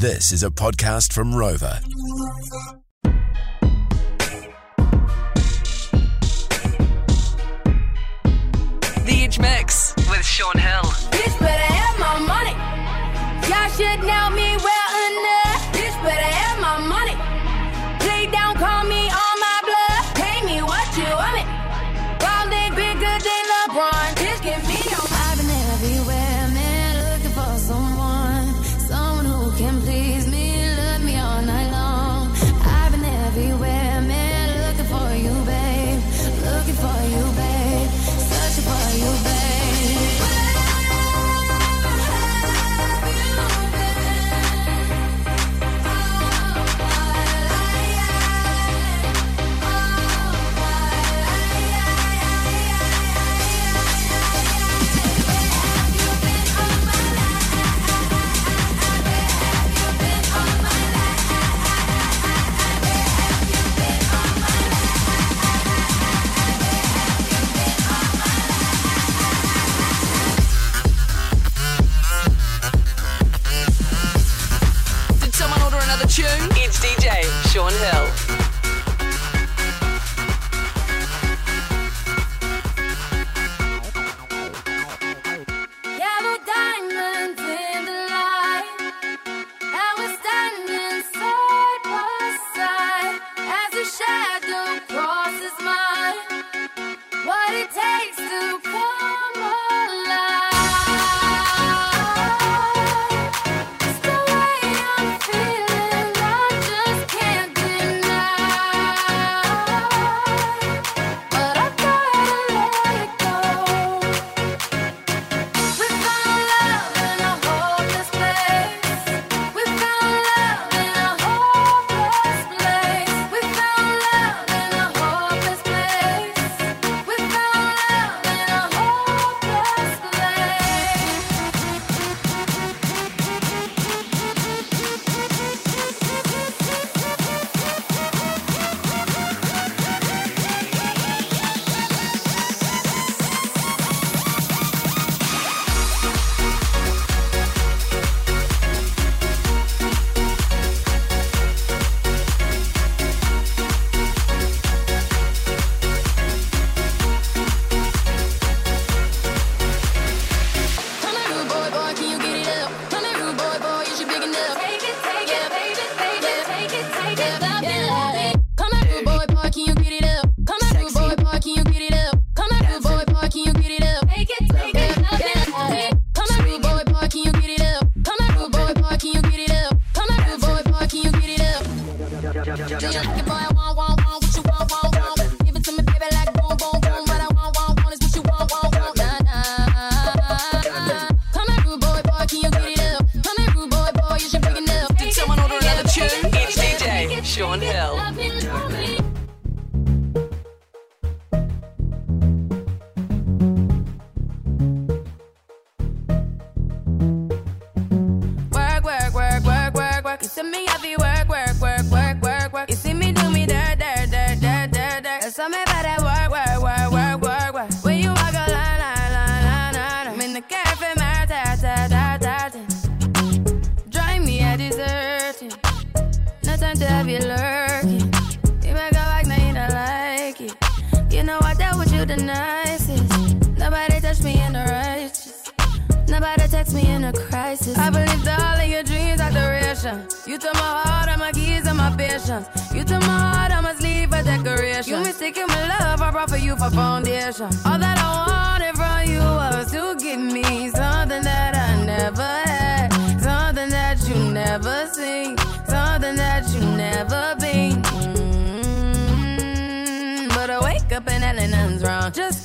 This is a podcast from Rova. The Edge Mix with Sean Hill. Bitch better have my money. Y'all should know me well tune? It's DJ Sean Hill. You see me heavy work, work, work, work, work, work. You see me do me dirt, dirt, dirt, dirt, dirt, dirt. There's something about that work, work, work, work, work, work. When you walk a line, line, line, line, line. I'm in the cafe, my ta, ta, ta, ta, ta. Drive me a deserting. No time to have you lurking. You make a like, now you don't like it. You know I dealt with you the nicest. Nobody touched me in the righteous. Nobody text me in a crisis. I believed all of your You took my heart, all my keys, and my patience. You took my heart, I must leave a decoration. You mistaken my love, I brought for you for foundation. All that I wanted from you was to give me something that I never had, something that you never seen, something that you never been. Mm, But I wake up and nothing's wrong. Just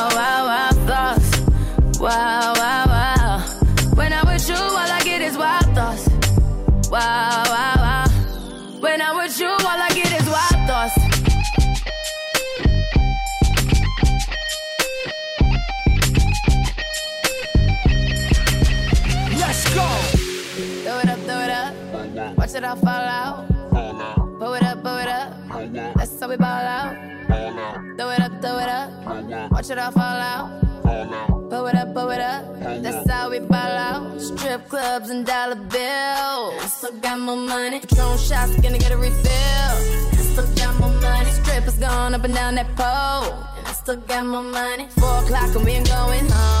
should I fall? Fall out. Blow it up, blow it up. That's how we ball out. Throw it up, throw it up. Watch it all fall out. Fall. Blow it up, blow it up. That's how we ball out. Strip clubs and dollar bills. Still got more money. Patron shots, gonna get a refill. Still got more money. Strippers going up and down that pole. Still got more money. Four o'clock and we ain't going home.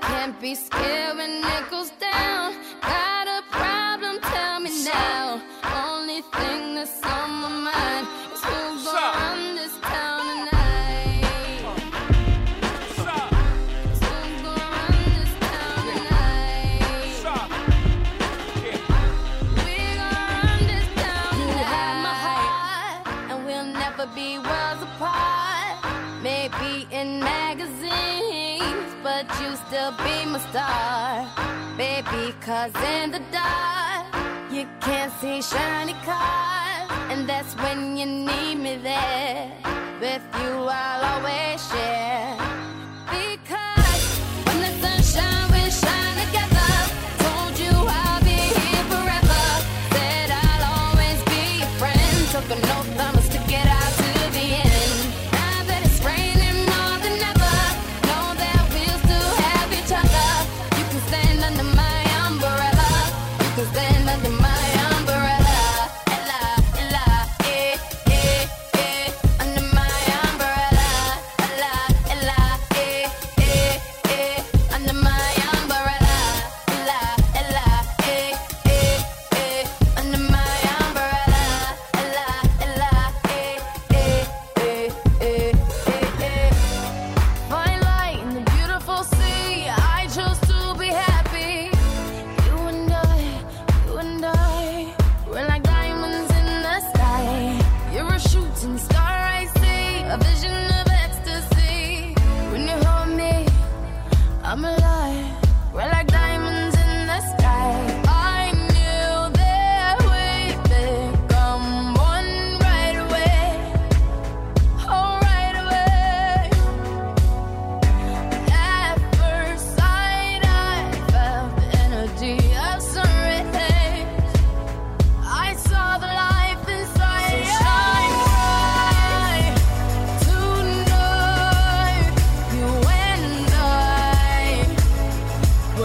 Can't be scared when it goes down. a star, baby, cause in the dark, you can't see shiny cars. And that's when you need me there. With you, I'll always share.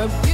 from you.